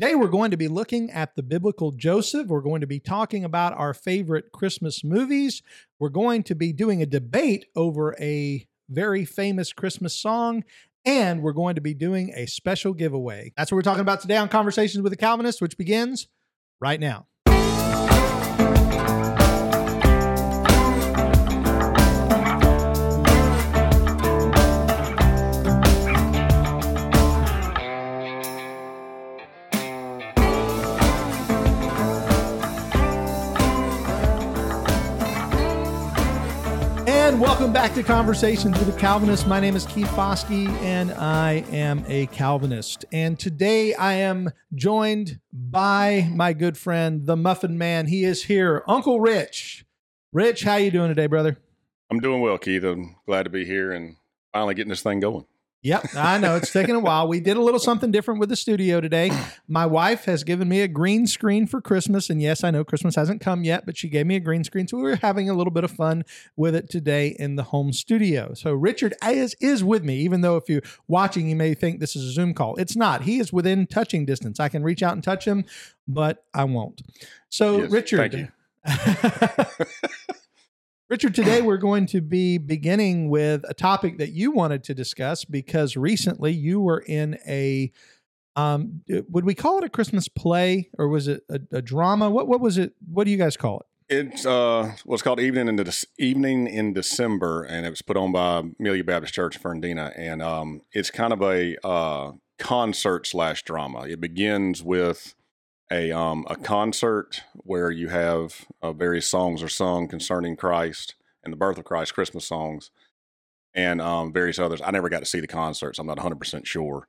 Today, we're going to be looking at the biblical Joseph. We're going to be talking about our favorite Christmas movies. We're going to be doing a debate over a very famous Christmas song. And we're going to be doing a special giveaway. That's what we're talking about today on Conversations with a Calvinist, which begins right now. Welcome back to Conversations with a Calvinist. My name is Keith Foskey, and I am a Calvinist. And today I am joined by my good friend, the Muffin Man. He is here, Uncle Rich. Rich, how you doing today, brother? I'm doing well, Keith. I'm glad to be here and finally getting this thing going. Yep, I know it's taken a while. We did a little something different with the studio today. My wife has given me a green screen for Christmas, and yes, I know Christmas hasn't come yet, but she gave me a green screen, so we were having a little bit of fun with it today in the home studio. So Richard is is with me, even though if you're watching, you may think this is a Zoom call. It's not. He is within touching distance. I can reach out and touch him, but I won't. So Yes, Richard, thank you. Richard, today we're going to be beginning with a topic that you wanted to discuss because recently you were in a um would we call it a Christmas play or was it a, a drama? What what was it? What do you guys call it? It's uh, what's called Evening in the Evening in December, and it was put on by Amelia Baptist Church in Fernandina, and um, it's kind of a uh, concert slash drama. It begins with a um, a concert where you have uh, various songs are sung concerning Christ and the birth of Christ, Christmas songs, and um, various others. I never got to see the concerts. I'm not 100 percent sure.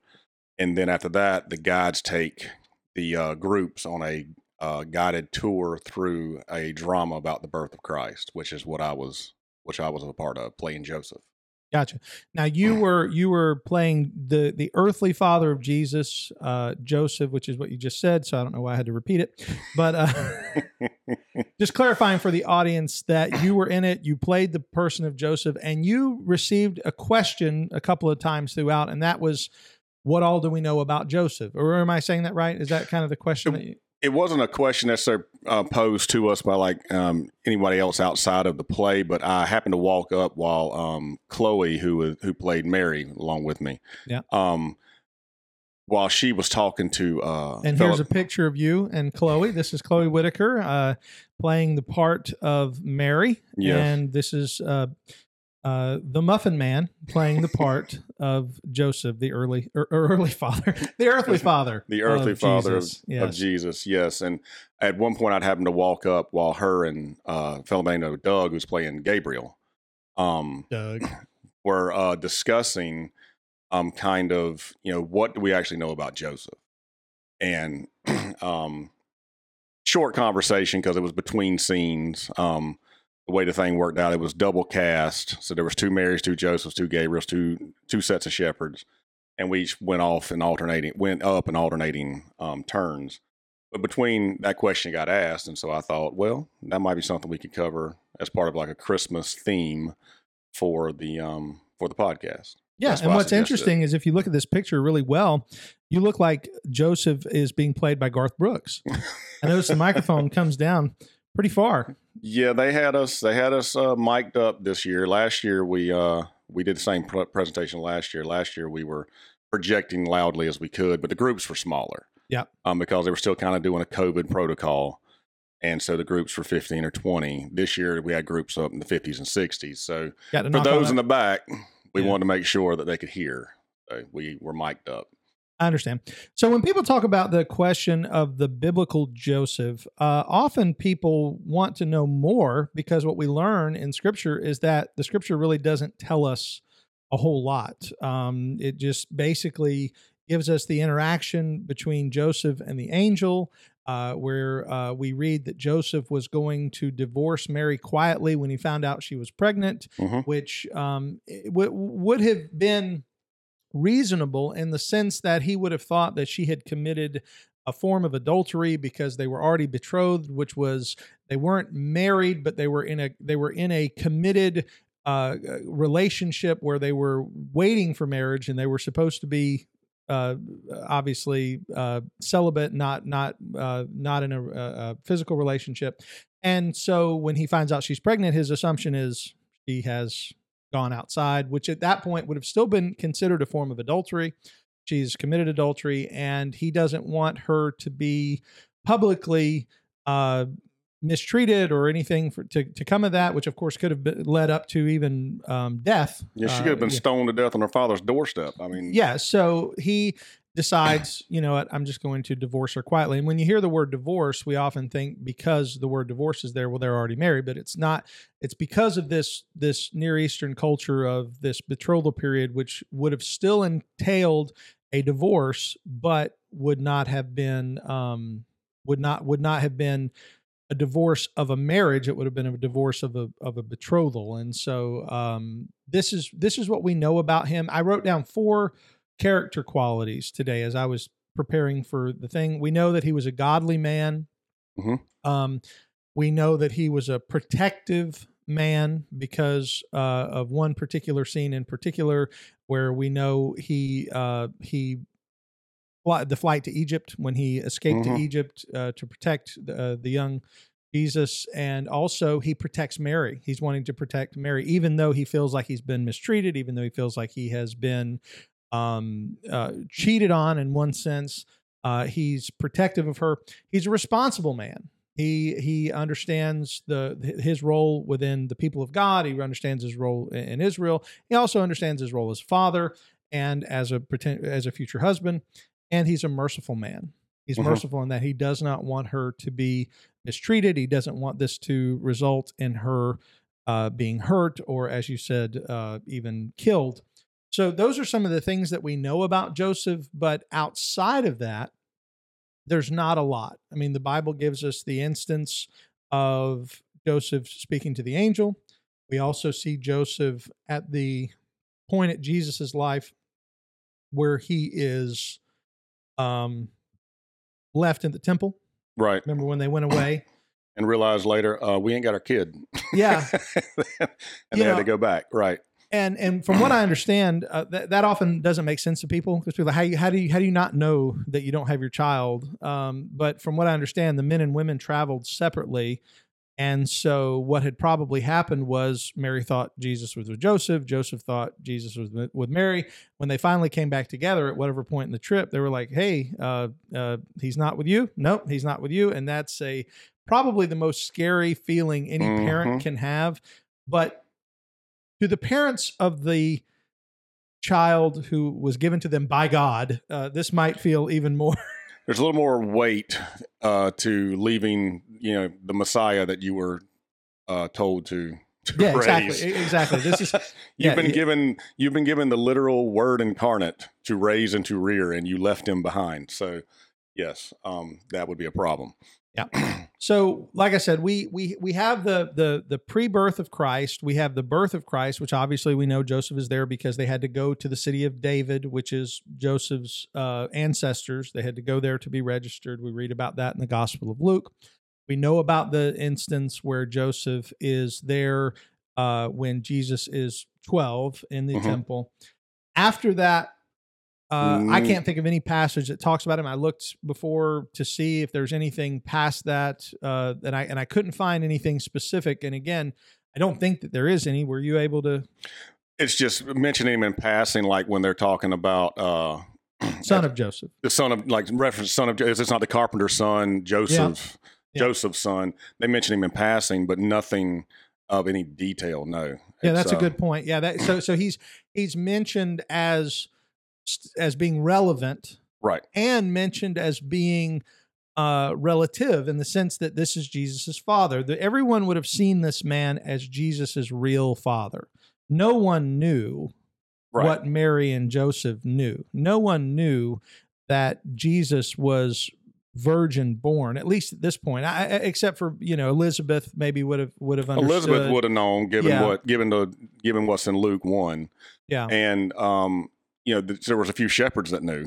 And then after that, the guides take the uh, groups on a uh, guided tour through a drama about the birth of Christ, which is what I was, which I was a part of, playing Joseph. Gotcha. Now you were you were playing the the earthly father of Jesus, uh, Joseph, which is what you just said. So I don't know why I had to repeat it, but uh, just clarifying for the audience that you were in it. You played the person of Joseph, and you received a question a couple of times throughout, and that was, "What all do we know about Joseph?" Or am I saying that right? Is that kind of the question? That you, it wasn't a question necessarily uh, posed to us by like um, anybody else outside of the play, but I happened to walk up while um, Chloe, who who played Mary along with me, Yeah. um, while she was talking to uh, and here's a picture of you and Chloe. This is Chloe Whitaker uh, playing the part of Mary, Yes. and this is uh, the Muffin Man playing the part of Joseph, the early er, early father, the earthly father, the earthly of father of, Jesus. of Yes. Jesus. Yes, and at one point I'd happen to walk up while her and uh, fellow named Doug, who's playing Gabriel, um, Doug. were uh, discussing um, kind of you know what do we actually know about Joseph, and um, short conversation because it was between scenes. Um, the way the thing worked out, it was double cast, so there was two Marys, two Josephs, two Gabriels, two two sets of shepherds, and we each went off in alternating, went up in alternating um, turns. But between that question got asked, and so I thought, well, that might be something we could cover as part of like a Christmas theme for the um for the podcast. Yeah, That's and why what's interesting is if you look at this picture really well, you look like Joseph is being played by Garth Brooks. I notice the microphone comes down pretty far. Yeah, they had us. They had us uh, mic'd up this year. Last year we uh, we did the same pr- presentation. Last year, last year we were projecting loudly as we could, but the groups were smaller. Yep. Um, because they were still kind of doing a COVID protocol, and so the groups were fifteen or twenty. This year we had groups up in the fifties and sixties. So for those in the back, we Yeah. wanted to make sure that they could hear. So we were mic'd up. I understand. So when people talk about the question of the biblical Joseph, uh, often people want to know more because what we learn in Scripture is that the Scripture really doesn't tell us a whole lot. Um, it just basically gives us the interaction between Joseph and the angel. Uh, where uh, we read that Joseph was going to divorce Mary quietly when he found out she was pregnant, Mhm. which um, w- would have been reasonable in the sense that he would have thought that she had committed a form of adultery because they were already betrothed which was they weren't married but they were in a they were in a committed uh, relationship where they were waiting for marriage and they were supposed to be uh, obviously uh, celibate, not not uh, not in a, a physical relationship, and so when he finds out she's pregnant, his assumption is she has gone outside, which at that point would have still been considered a form of adultery. She's committed adultery, and he doesn't want her to be publicly uh, mistreated or anything for, to, to come of that, which of course could have been, led up to even um, death. Yeah, she could have been uh, stoned to death on her father's doorstep. I mean, yeah. So he decides, you know what, I'm just going to divorce her quietly. And when you hear the word divorce, we often think because the word divorce is there, well, they're already married, but it's not. It's because of this this Near Eastern culture of this betrothal period, which would have still entailed a divorce, but would not have been um, would not would not have been a divorce of a marriage it would have been a divorce of a of a betrothal and so um, this is this is what we know about him i wrote down four character qualities today as i was preparing for the thing we know that he was a godly man Mhm. um, we know that he was a protective man because uh, of one particular scene in particular where we know he uh, he the flight to Egypt when he escaped Mhm. to Egypt uh, to protect the, uh, the young Jesus, and also he protects Mary. He's wanting to protect Mary, even though he feels like he's been mistreated, even though he feels like he has been um, uh, cheated on in one sense. Uh, he's protective of her. He's a responsible man. He he understands the his role within the people of God. He understands his role in Israel. He also understands his role as father and as a pretend as a future husband. And he's a merciful man. He's Mhm. merciful in that he does not want her to be mistreated. He doesn't want this to result in her uh, being hurt or, as you said, uh, even killed. So those are some of the things that we know about Joseph. But outside of that, there's not a lot. I mean, the Bible gives us the instance of Joseph speaking to the angel. We also see Joseph at the point at Jesus's life where he is um, left in the temple. right. Remember when they went away? And realized later, uh, we ain't got our kid. Yeah. and You they had to go back. Right. And and from what I understand, uh, that that often doesn't make sense to people because people are like, how you, how do you how do you not know that you don't have your child? Um, but from what I understand, the men and women traveled separately, and so what had probably happened was Mary thought Jesus was with Joseph, Joseph thought Jesus was with- Mary. When they finally came back together at whatever point in the trip, they were like, "Hey, uh, uh, he's not with you. Nope, he's not with you," and that's a probably the most scary feeling any Mhm. parent can have. But to the parents of the child who was given to them by God, uh, this might feel even more. There's a little more weight uh, to leaving, you know, the Messiah that you were uh, told to, to yeah, raise. exactly, exactly. This is You've yeah, been yeah. given you've been given the literal word incarnate to raise and to rear, and you left him behind. So, yes, um, that would be a problem. so. Like I said, we we we have the the the pre-birth of Christ. We have the birth of Christ, which obviously we know Joseph is there because they had to go to the city of David, which is Joseph's uh, ancestors. They had to go there to be registered. We read about that in the Gospel of Luke. We know about the instance where Joseph is there uh, when Jesus is 12 in the Mhm. temple. After that, uh, I Mm. can't think of any passage that talks about him. I looked before to see if there's anything past that, uh, and I and I couldn't find anything specific. And again, I don't think that there is any. Were you able to It's just mentioning him in passing, like when they're talking about uh, son of Joseph? the son of like reference son of Joseph. it's not the carpenter's son, Joseph, Yeah. Joseph's son. They mention him in passing, but nothing of any detail. No. Yeah, It's, that's a uh, good point. Yeah, that so so he's he's mentioned as as being relevant right. and mentioned as being uh, relative in the sense that this is Jesus's father. That everyone would have seen this man as Jesus's real father. No one knew Right. what Mary and Joseph knew. No one knew that Jesus was virgin born, at least at this point, I, except for you know Elizabeth maybe would have would have understood. Elizabeth would have known, given Yeah. what given the given what's in Luke one, yeah, and um, you know, th- there was a few shepherds that knew.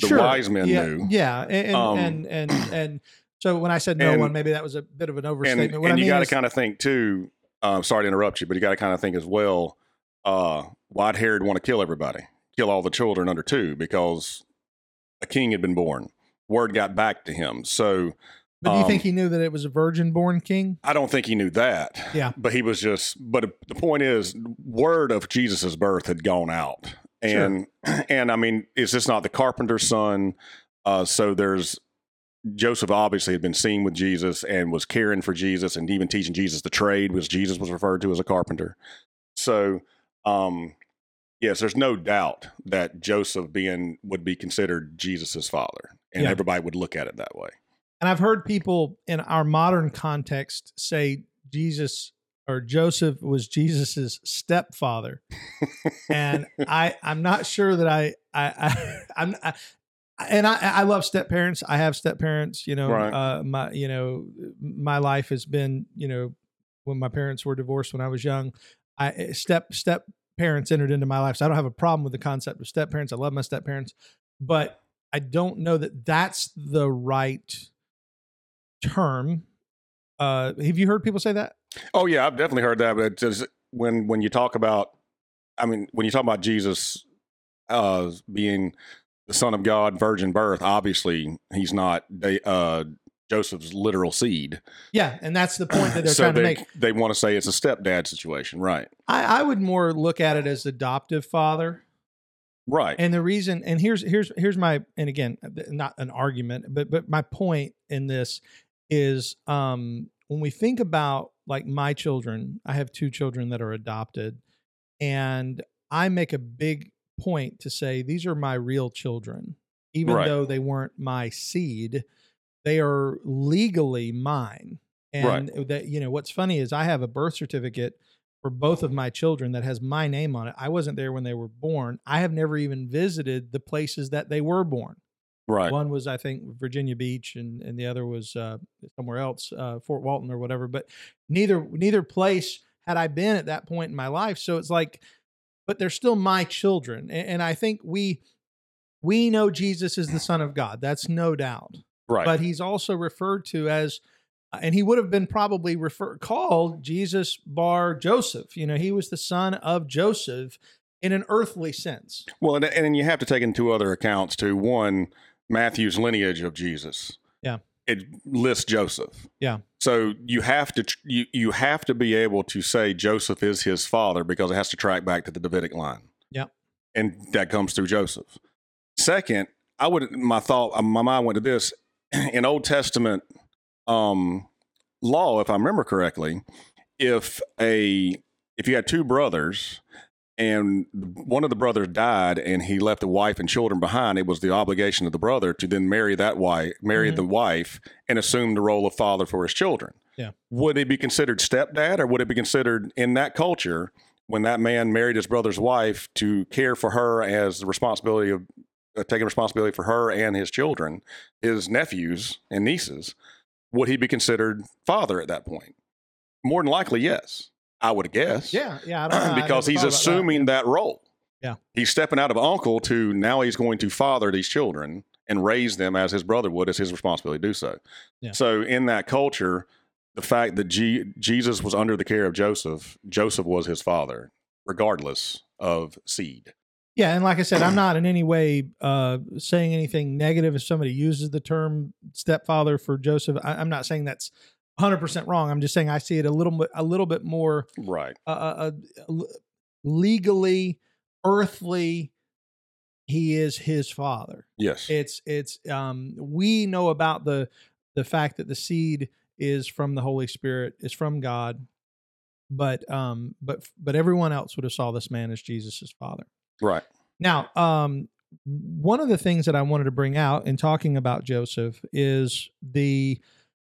The Sure. wise men yeah, knew. Yeah, and and, Um, and and and so when I said no and- one, maybe that was a bit of an and, overstatement. what and I you got to kind of think too. Uh, sorry to interrupt you, but you got to kind of think as well. Uh, why'd Herod want to kill everybody? kill all the children under two because a king had been born. Word got back to him. So But do you Um, think he knew that it was a virgin born king? I don't think he knew that. Yeah. But he was just, but the point is, word of Jesus' birth had gone out. And, and I mean, is this not the carpenter's son? Uh, so there's, Joseph obviously had been seen with Jesus and was caring for Jesus and even teaching Jesus the trade, which Jesus was referred to as a carpenter. So, um, yes, there's no doubt that Joseph being would be considered Jesus's father, and Yeah. everybody would look at it that way. And I've heard people in our modern context say Jesus or Joseph was Jesus's stepfather, and I I'm not sure that I I, I I'm. I, and I, I love step parents. I have step parents. You know, Right. uh, my you know, my life has been you know, when my parents were divorced when I was young, I step step parents entered into my life. So I don't have a problem with the concept of step parents. I love my step parents, but I don't know that that's the right term. Uh, have you heard people say that? Oh yeah, I've definitely heard that. But just when when you talk about, I mean, when you talk about Jesus uh, being the Son of God, virgin birth, obviously he's not they, uh, Joseph's literal seed. Yeah, and that's the point that they're so trying to make. they want to say it's a stepdad situation, right? I, I would more look at it as adoptive father. Right. And the reason, and here's here's here's my, and again, not an argument, but but my point in this is, um, when we think about like my children, I have two children that are adopted, and I make a big point to say these are my real children, even Right. though they weren't my seed, they are legally mine. And that you know what's funny is I have a birth certificate for both of my children that has my name on it. I wasn't there when they were born. I have never even visited the places that they were born. Right. One was, I think, Virginia Beach, and and the other was uh, somewhere else, uh, Fort Walton or whatever. But neither neither place had I been at that point in my life. So it's like, but they're still my children, and, and I think we we know Jesus is the Son of God. That's no doubt right. but he's also referred to as and he would have been probably refer, called Jesus bar Joseph. You know, he was the son of Joseph in an earthly sense. Well, and, and you have to take into other accounts too. One, Matthew's lineage of Jesus. Yeah. It lists Joseph. Yeah. So you have to you you have to be able to say Joseph is his father because it has to track back to the Davidic line. Yeah. And that comes through Joseph. Second, I would my thought uh, my mind went to this in Old Testament um law, if I remember correctly, if a if you had two brothers and one of the brothers died and he left a wife and children behind, it was the obligation of the brother to then marry that wife, marry Mhm. the wife, and assume the role of father for his children. Yeah. Would it be considered stepdad, or would it be considered in that culture when that man married his brother's wife to care for her as the responsibility of uh, taking responsibility for her and his children, his nephews and nieces? Would he be considered father at that point? More than likely, yes. I would guess Yeah, yeah. I don't know. I because he's about that. assuming that, role. Yeah. He's stepping out of uncle to now he's going to father these children and raise them as his brother would. It's his responsibility to do so. Yeah. So in that culture, the fact that G- Jesus was under the care of Joseph, Joseph was his father, regardless of seed. Yeah, and like I said, I'm not in any way uh, saying anything negative if somebody uses the term stepfather for Joseph. I, I'm not saying that's 100 percent wrong. I'm just saying I see it a little bit a little bit more Right. uh, uh, uh, legally, earthly. He is his father. Yes. It's it's um we know about the the fact that the seed is from the Holy Spirit, is from God, but um but but everyone else would have saw this man as Jesus's father. right. Now, um one of the things that I wanted to bring out in talking about Joseph is the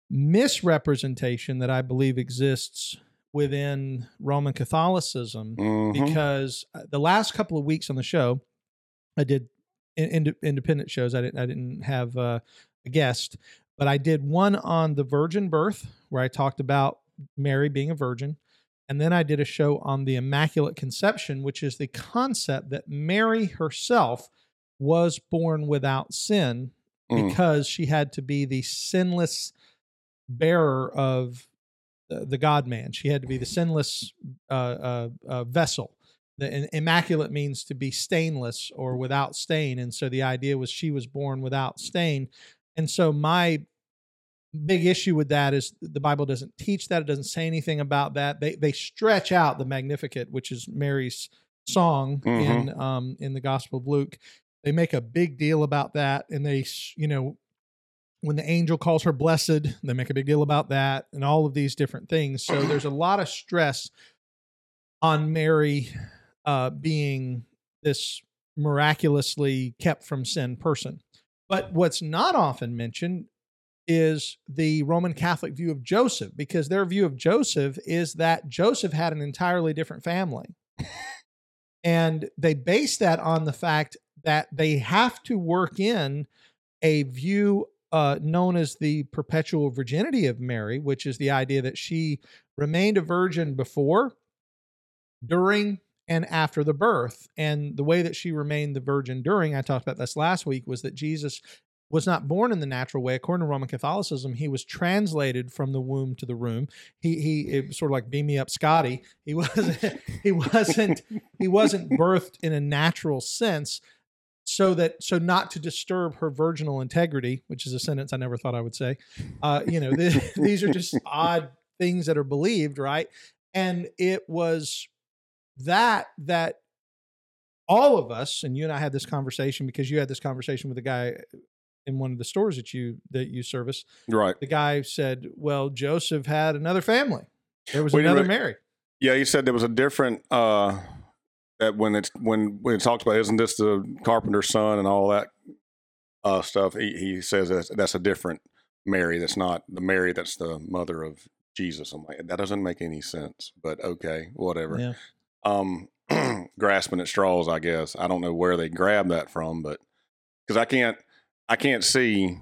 misrepresentation that I believe exists within Roman Catholicism Mhm. because uh, the last couple of weeks on the show, I did in, ind- independent shows. I didn't I didn't have uh, a guest, but I did one on the virgin birth where I talked about Mary being a virgin, and then I did a show on the Immaculate Conception, which is the concept that Mary herself was born without sin Mm. because she had to be the sinless bearer of the, the God man. She had to be the sinless uh, uh, uh, vessel. the immaculate means to be stainless or without stain, and so the idea was she was born without stain, and so my big issue with that is the Bible doesn't teach that. It doesn't say anything about that. They they stretch out the Magnificat, which is Mary's song Mhm. in um in the Gospel of Luke. They make a big deal about that, and they you know when the angel calls her blessed, they make a big deal about that, and all of these different things. So there's a lot of stress on Mary uh, being this miraculously kept from sin person. But what's not often mentioned is the Roman Catholic view of Joseph, because their view of Joseph is that Joseph had an entirely different family. and they base that on the fact that they have to work in a view uh, known as the perpetual virginity of Mary, which is the idea that she remained a virgin before, during, and after the birth. And the way that she remained the virgin during, I talked about this last week, was that Jesus was not born in the natural way. According to Roman Catholicism, he was translated from the womb to the room. He he it sort of like beam me up, Scotty. He wasn't he wasn't he wasn't birthed in a natural sense. So that so not to disturb her virginal integrity, which is a sentence I never thought I would say. Uh, you know, th- these are just odd things that are believed, right? And it was that that all of us and you and I had this conversation because you had this conversation with a guy in one of the stores that you that you service. Right. The guy said, "Well, Joseph had another family. There was We another really- Mary." Yeah, he said there was a different uh that when it's when when it talks about isn't this the carpenter's son and all that uh stuff, he he says that's, that's a different Mary. That's not the Mary that's the mother of Jesus. I'm like, that doesn't make any sense. But okay, whatever. Yeah. Um grasping at straws, I guess. I don't know where they grab that from, but because I can't I can't see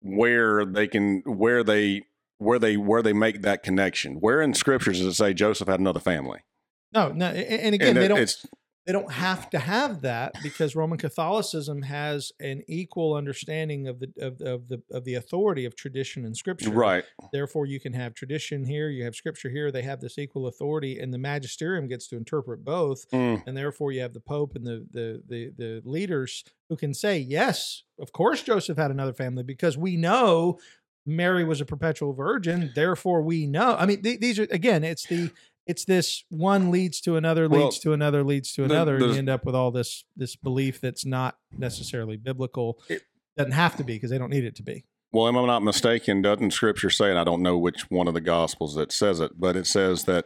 where they can where they where they where they make that connection. Where in scriptures does it say Joseph had another family? No, no, and again, and they don't they don't have to have that because Roman Catholicism has an equal understanding of the of, of the of the authority of tradition and scripture. right. Therefore, you can have tradition here, you have scripture here. They have this equal authority, and the magisterium gets to interpret both. Mm, and therefore you have the pope and the the the, the leaders who can say yes of course joseph had another family because we know mary was a perpetual virgin therefore we know i mean th- these are again it's the it's this one leads to another Well, leads to another leads to another and you end up with all this this belief that's not necessarily biblical It- doesn't have to be because they don't need it to be Well, am I not mistaken? Doesn't Scripture say, and I don't know which one of the Gospels that says it, but it says that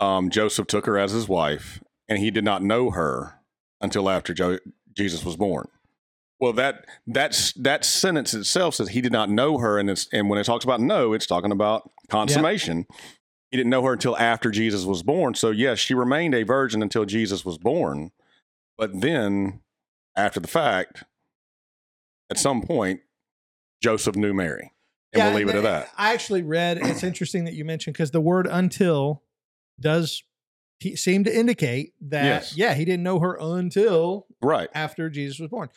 um, Joseph took her as his wife, and he did not know her until after jo- Jesus was born. Well, that that's that sentence itself says he did not know her, and it's and when it talks about know, it's talking about consummation. He didn't know her until after Jesus was born. So yes, she remained a virgin until Jesus was born, but then after the fact, at some point, Joseph knew Mary, and we'll leave it at that. I actually read. It's interesting that you mentioned because the word "until" does he seem to indicate that Yes. yeah, he didn't know her until Right. after Jesus was born.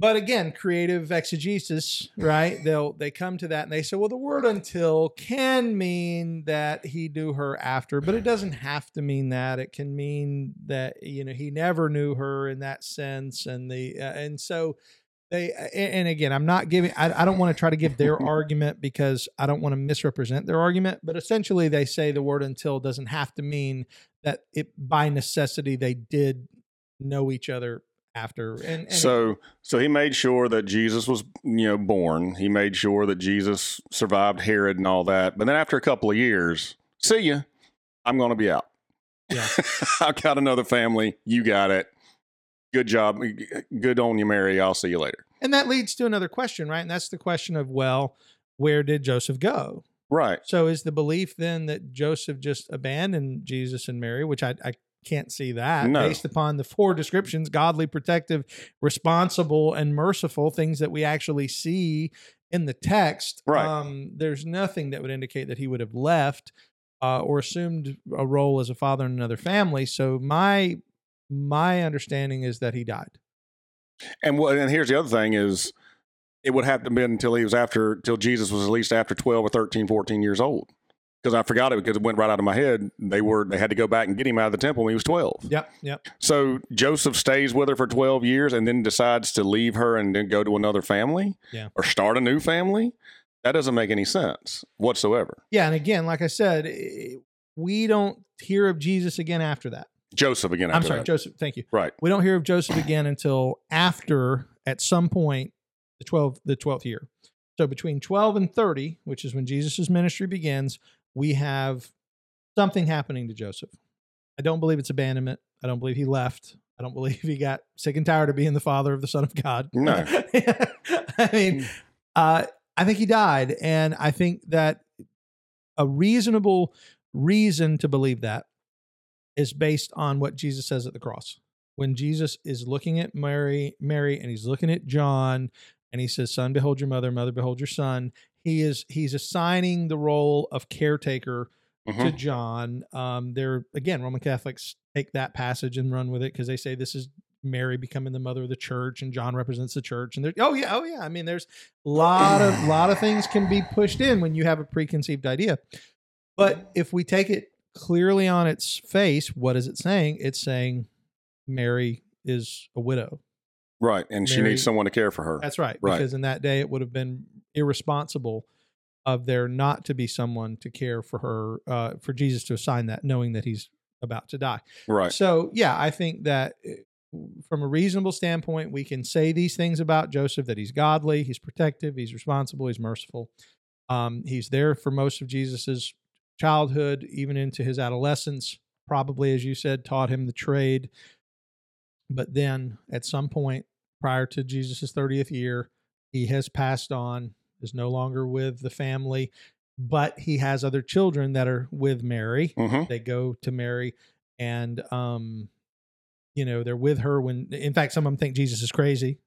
But again, creative exegesis, right? They'll they come to that and they say, well, the word until can mean that he knew her after, but it doesn't have to mean that. It can mean that you know he never knew her in that sense, and the uh, and so they and again, I'm not giving. I, I don't want to try to give their argument because I don't want to misrepresent their argument. But essentially, they say the word until doesn't have to mean that it by necessity they did know each other after. And, and So so he made sure that Jesus was you know born. He made sure that Jesus survived Herod and all that. But then after a couple of years, see ya. I'm going to be out. Yeah. I've got another family. You got it. Good job. Good on you, Mary. I'll see you later. and that leads to another question, right? And that's the question of well, where did Joseph go? Right. So is the belief then that Joseph just abandoned Jesus and Mary, which I, I can't see that No. based upon the four descriptions godly, protective, responsible, and merciful things that we actually see in the text. Right. Um, there's nothing that would indicate that he would have left uh, or assumed a role as a father in another family. So my my understanding is that he died. And what? And here's the other thing: is it would have to been until he was after, till Jesus was at least after 12 or 13, 14 years old. Because I forgot it because it went right out of my head. They were they had to go back and get him out of the temple when he was twelve. Yep, yep. So Joseph stays with her for twelve years and then decides to leave her and then go to another family, Yeah. or start a new family. That doesn't make any sense whatsoever. Yeah, and again, like I said, we don't hear of Jesus again after that. Joseph again. I'm sorry, that. Joseph. Thank you. Right. We don't hear of Joseph again until after, at some point, the twelve, the twelfth year. So between twelve and thirty, which is when Jesus' ministry begins, we have something happening to Joseph. I don't believe it's abandonment. I don't believe he left. I don't believe he got sick and tired of being the father of the Son of God. No. I mean, uh, I think he died, and I think that a reasonable reason to believe that is based on what Jesus says at the cross. When Jesus is looking at Mary, Mary, and he's looking at John, and he says, "Son, behold your mother; mother, behold your son." He is he's assigning the role of caretaker to Mhm. John. Um, they're again Roman Catholics take that passage and run with it because they say this is Mary becoming the mother of the church, and John represents the church. And they're oh yeah, oh yeah. I mean, there's a lot of lot of things can be pushed in when you have a preconceived idea. But if we take it clearly on its face, what is it saying? It's saying Mary is a widow. Right. And she needs someone to care for her. That's right. Right. Because in that day, it would have been irresponsible of there not to be someone to care for her, uh, for Jesus to assign that, knowing that he's about to die. Right. So, yeah, I think that uh, from a reasonable standpoint, we can say these things about Joseph that he's godly, he's protective, he's responsible, he's merciful. Um, he's there for most of Jesus's childhood, even into his adolescence. Probably, as you said, taught him the trade. But then at some point prior to Jesus' 30th year, he has passed on, is no longer with the family, but he has other children that are with Mary. hmm They go to Mary and, um, you know, they're with her when, in fact, some of them think Jesus is crazy.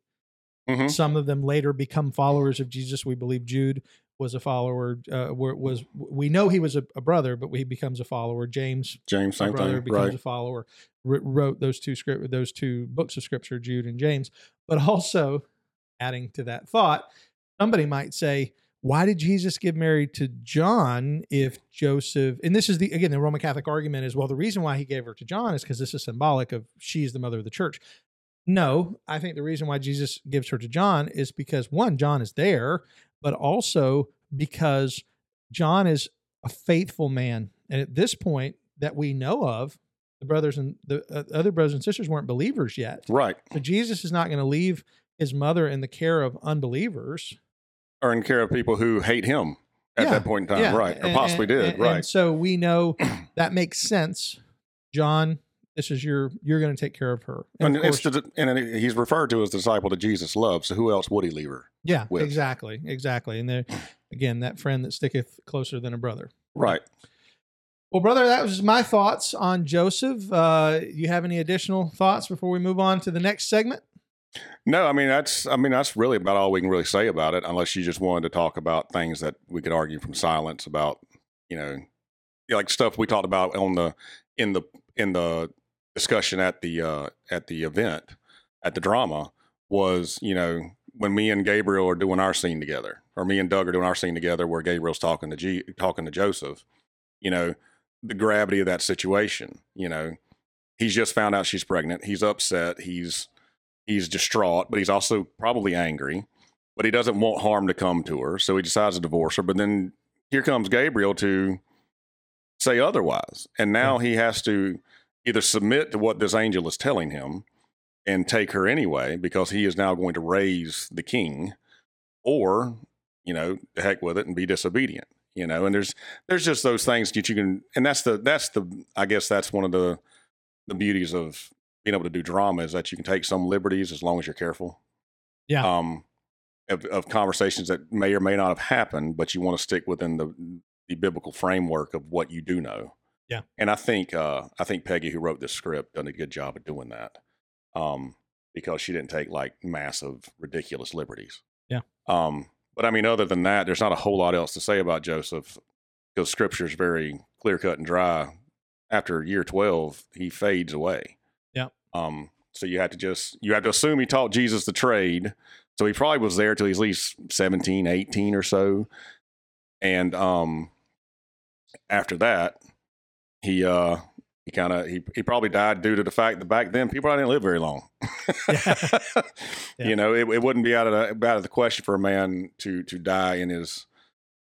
hmm Some of them later become followers of Jesus. We believe Jude was a follower. Uh, was we know he was a, a brother, but he becomes a follower. James James, same brother thing. becomes Right. a follower wr- wrote those two script those two books of scripture jude and james but also adding to that thought somebody might say why did jesus give mary to john if joseph and this is the again the roman catholic argument is well the reason why he gave her to john is because this is symbolic of she's the mother of the church no i think the reason why jesus gives her to john is because one john is there but also because john is a faithful man. And at this point that we know of the brothers and the uh, other brothers and sisters weren't believers yet. Right. so jesus is not going to leave his mother in the care of unbelievers Or in care of people who hate him at Yeah. that point in time. Right. Or and- possibly did. and- right. and so we know that makes sense john this is your you're going to take care of her And, of it's course- and he's referred to as the disciple that Jesus loved. So who else would he leave her? yeah with. exactly exactly and there again that friend that sticketh closer than a brother Right. Well, brother, that was my thoughts on Joseph. Uh, you have any additional thoughts before we move on to the next segment? No, I mean that's I mean that's really about all we can really say about it, unless you just wanted to talk about things that we could argue from silence about, you know, like stuff we talked about on the in the in the discussion at the uh, at the event at the drama was you know when me and Gabriel are doing our scene together, or me and Doug are doing our scene together, where Gabriel's talking to G, talking to Joseph, you know, the gravity of that situation. You know, he's just found out she's pregnant. He's upset. He's he's distraught, but he's also probably angry. But he doesn't want harm to come to her, so he decides to divorce her. But then here comes Gabriel to say otherwise, and now he has to either submit to what this angel is telling him and take her anyway because he is now going to raise the king, or you know, heck with it and be disobedient. You know, and there's there's just those things that you can, and that's the that's the I guess that's one of the the beauties of being able to do drama is that you can take some liberties as long as you're careful. Yeah. Um, of, of conversations that may or may not have happened, but you want to stick within the the biblical framework of what you do know. Yeah. And I think uh, I think Peggy, who wrote this script, done a good job of doing that. Um, because she didn't take like massive, ridiculous liberties. Yeah. Um, but I mean, other than that, there's not a whole lot else to say about Joseph because Scripture is very clear cut and dry. After year twelve, he fades away. Um. So you have to just you have to assume he taught Jesus the trade. So he probably was there till he's at least 17, 18 or so. And um, after that, he uh he kind of he, he probably died due to the fact that back then people didn't live very long. Yeah. Yeah. You know, it, it wouldn't be out of the out of the question for a man to to die in his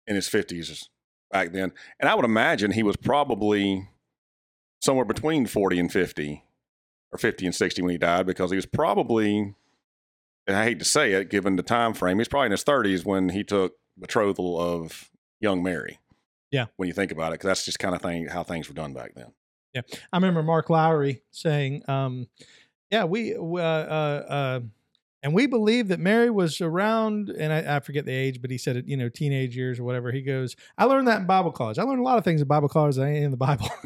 in his fifties back then. And I would imagine he was probably somewhere between forty and fifty, or fifty and sixty when he died, because he was probably. And I hate to say it, given the time frame, he's probably in his thirties when he took betrothal of young Mary. Yeah. when you think about it, because that's just kind of thing how things were done back then. Yeah. I remember Mark Lowry saying, um, "Yeah, we uh, uh, uh, and we believe that Mary was around, and I, I forget the age, but he said it, you know, teenage years or whatever. He goes, I learned that in Bible college. I learned a lot of things in Bible college that ain't in the Bible.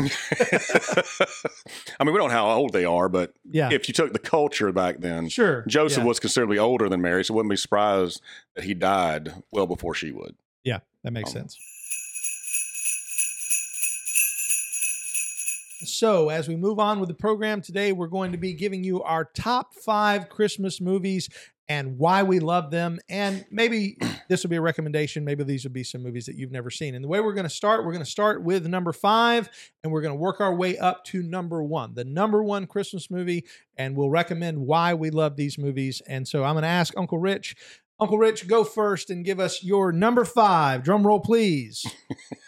I mean, we don't know how old they are, but yeah, if you took the culture back then, sure. Joseph yeah, was considerably older than Mary, so wouldn't be surprised that he died well before she would. yeah, that makes um, sense. So, as we move on with the program today, we're going to be giving you our top five Christmas movies and why we love them. And maybe this will be a recommendation. Maybe these will be some movies that you've never seen. And the way we're going to start, we're going to start with number five and we're going to work our way up to number one, the number one Christmas movie. And we'll recommend why we love these movies. And so I'm going to ask Uncle Rich. Uncle Rich, go first and give us your number five. Drum roll, please.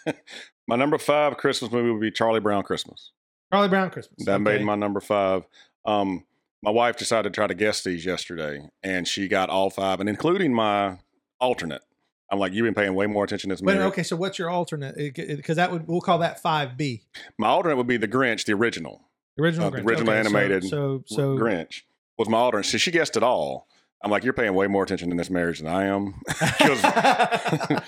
My number five Christmas movie would be Charlie Brown Christmas. Charlie Brown Christmas. That made my number five. Um, my wife decided to try to guess these yesterday, and she got all five, and including my alternate. I'm like, you've been paying way more attention to this movie. okay. So what's your alternate? Because that would we'll call that five B. My alternate would be the Grinch, the original. Original, Uh, the original Okay, animated So so, Grinch was my alternate. So she guessed it all. I'm like, you're paying way more attention in this marriage than I am.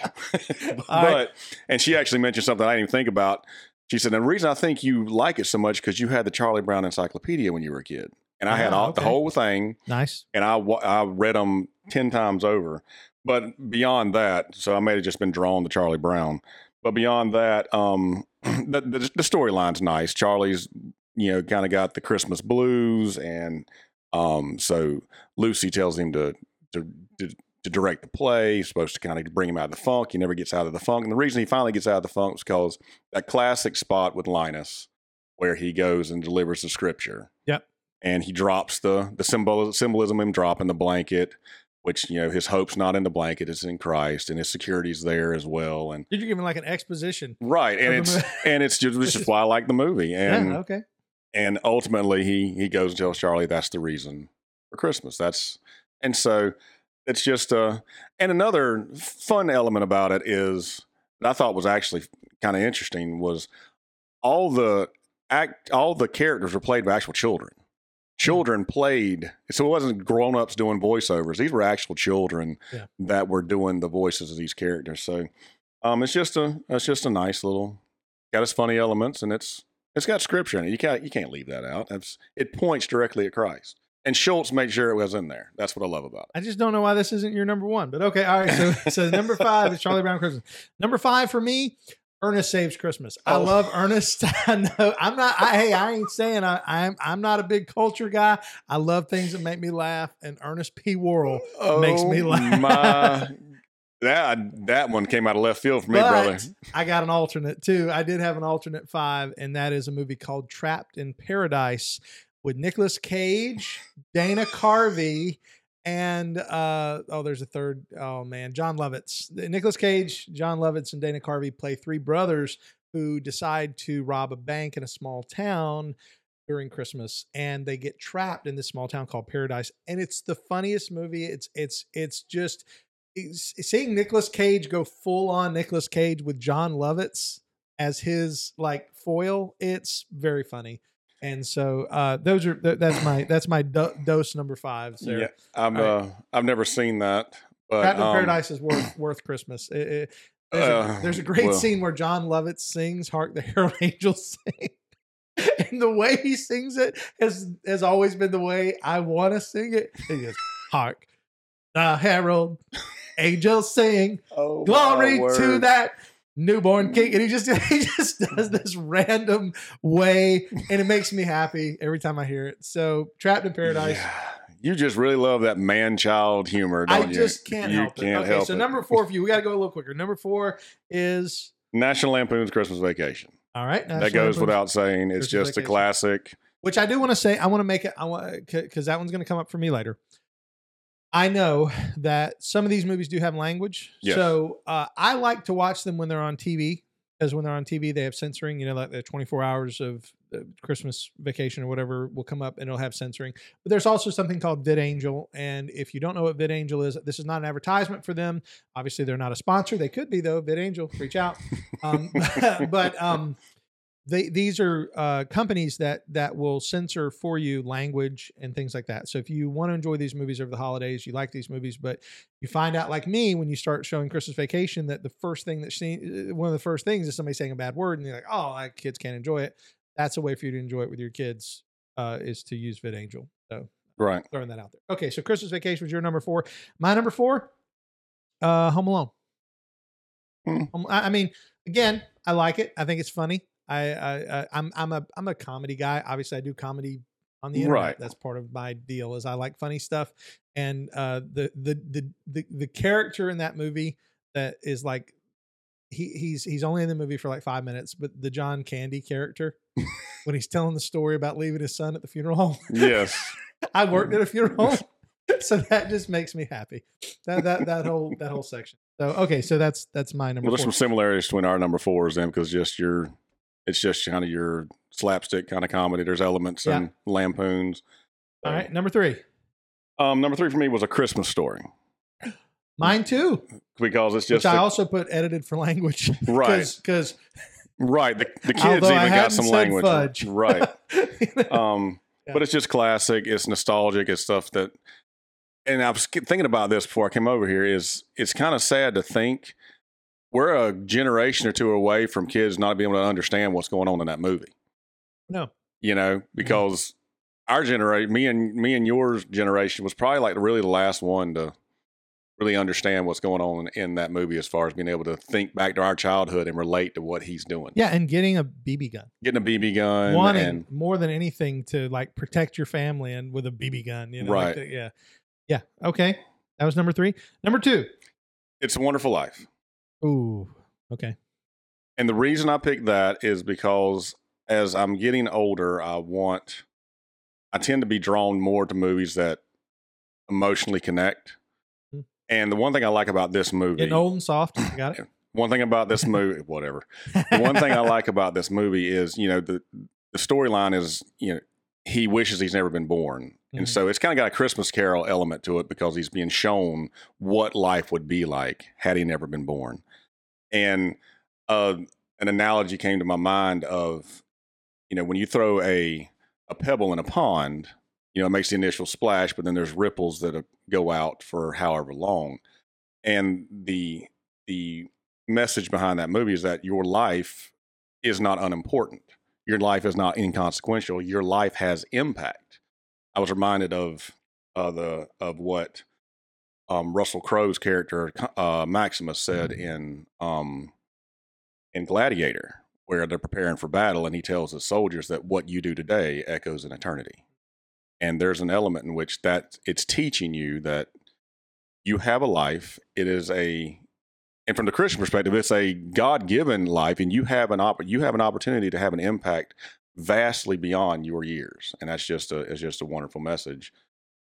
but right. and she actually mentioned something I didn't even think about. She said, "And the reason I think you like it so much because you had the Charlie Brown Encyclopedia when you were a kid, and I had Ah, all, the whole thing, nice. and I I read them ten times over. But beyond that, so I may have just been drawn to Charlie Brown. But beyond that, um, the, the, the storyline's nice. Charlie's, you know, kind of got the Christmas blues, and um, so Lucy tells him to to, to to direct the play. He's supposed to kind of bring him out of the funk. He never gets out of the funk, and the reason he finally gets out of the funk is because that classic spot with Linus, where he goes and delivers the scripture. Yep. And he drops the the symbol symbolism him dropping the blanket, which you know his hope's not in the blanket; it's in Christ, and his security's there as well. And Did You're giving like an exposition. right, and it's and it's just this is why I like the movie. And yeah. Okay. and ultimately he he goes and tells Charlie that's the reason for Christmas. That's and so it's just uh and another fun element about it is that I thought was actually kind of interesting was all the act all the characters were played by actual children. Children played, so it wasn't grown ups doing voiceovers. These were actual children Yeah. that were doing the voices of these characters. So, um, it's just a it's just a nice little got its funny elements, and it's it's got scripture in it. You can't you can't leave that out. That's it points directly at Christ. And Schulz made sure it was in there. That's what I love about it. I just don't know why this isn't your number one, but okay. All right. So, so number five is Charlie Brown Christmas. Number five for me, Ernest Saves Christmas. I Oh. love Ernest. I know I'm not. I, hey, I ain't saying I, I'm. I'm not a big culture guy. I love things that make me laugh, and Ernest P. Worrell oh makes me Oh, laugh. My, that that one came out of left field for me, But brother. I got an alternate too. I did have an alternate five, and that is a movie called Trapped in Paradise with Nicolas Cage, Dana Carvey, and uh, oh, there's a third. Oh man, Jon Lovitz. Nicolas Cage, Jon Lovitz, and Dana Carvey play three brothers who decide to rob a bank in a small town during Christmas, and they get trapped in this small town called Paradise. And it's the funniest movie. It's it's it's just it's- seeing Nicolas Cage go full on Nicolas Cage with Jon Lovitz as his like foil. It's very funny. And so uh those are th- that's my that's my do- dose number five. There. Yeah, I'm. All Uh, I've never seen that, but Trapped in um, Paradise is worth worth Christmas. It- it- there's, a, Uh, there's a great well. scene where Jon Lovitz sings "Hark the Herald Angels Sing," and the way he sings it has has always been the way I want to sing it. He goes, "Hark the Herald Angels Sing, Oh, glory to that." Newborn king, and he just he just does this random way, and it makes me happy every time I hear it. So, trapped in paradise, Yeah. You just really love that man-child humor, I don't you? just can't you help can't it. Okay, help so it. number four for you, we got to go a little quicker. Number four is National Lampoon's Christmas Vacation. All right, that goes Lampoon's- without saying. It's Christmas just a classic. Which I do want to say, I want to make it. I want because that one's going to come up for me later. I know that some of these movies do have language, Yes. so uh, I like to watch them when they're on TV because when they're on TV, they have censoring. You know, like the 24 hours of Christmas vacation or whatever will come up and it'll have censoring. But there's also something called VidAngel, and if you don't know what VidAngel is, this is not an advertisement for them. Obviously, they're not a sponsor. They could be though. VidAngel, reach out. Um, but um, they these are uh, companies that that will censor for you language and things like that. So if you want to enjoy these movies over the holidays, you like these movies, but you find out like me when you start showing Christmas Vacation that the first thing that seen one of the first things is somebody saying a bad word, and you're like, oh, like, kids can't enjoy it. That's a way for you to enjoy it with your kids uh, is to use VidAngel. So Right. throwing that out there. Okay, so Christmas Vacation was your number four. My number four, uh, Home Alone. Hmm. I mean, again, I like it. I think it's funny. I, I, I I'm I'm a I'm a comedy guy. Obviously, I do comedy on the internet. Right. That's part of my deal. Is I like funny stuff, and uh, the, the the the the character in that movie that is like. He, he's he's only in the movie for like five minutes, but the John Candy character, when he's telling the story about leaving his son at the funeral home, Yes. I worked at a funeral home, so that just makes me happy. That that that whole that whole section. So okay, so that's that's my number Well, there's four. some similarities between our number fours then, because just your, it's just kind of your slapstick kind of comedy. There's elements Yeah. and lampoons. All right, number three, Um, number three for me was a Christmas story mine too, because it's which just I a- also put edited for language, Right. Because right. The, the kids even got some language. fudge. Right. right, Um, Yeah. but it's just classic. It's nostalgic. It's stuff that, and I was thinking about this before I came over here. Is it's kind of sad to think we're a generation or two away from kids not being able to understand what's going on in that movie. no, You know, mm-hmm. because our generation, me and me and yours generation, was probably like really the last one to really understand what's going on in that movie as far as being able to think back to our childhood and relate to what he's doing. yeah, and getting a BB gun, Getting a BB gun wanting and more than anything to like protect your family and with a BB gun, you know, like Right. the- yeah, yeah. Okay, that was number three. Number two. it's a wonderful life. Ooh, okay. And the reason I picked that is because as I'm getting older, I want, I tend to be drawn more to movies that emotionally connect. Hmm. And the one thing I like about this movie, Getting old and soft. I got it. one thing about this movie, whatever. The one thing I like about this movie is, you know, the the storyline is, you know, he wishes he's never been born. And Mhm. so it's kind of got a Christmas Carol element to it because he's being shown what life would be like had he never been born. And uh, an analogy came to my mind of, you know, when you throw a a pebble in a pond, you know, it makes the initial splash, but then there's ripples that uh, go out for however long. And the the message behind that movie is that your life is not unimportant. Your life is not inconsequential. Your life has impact. I was reminded of uh, the of what um, Russell Crowe's character uh, Maximus said in um, in Gladiator, where they're preparing for battle, and he tells the soldiers that what you do today echoes in eternity. And there's an element in which that it's teaching you that you have a life. It is a and from the Christian perspective, it's a God given life, and you have an opp- you have an opportunity to have an impact vastly beyond your years, and that's just a it's just a wonderful message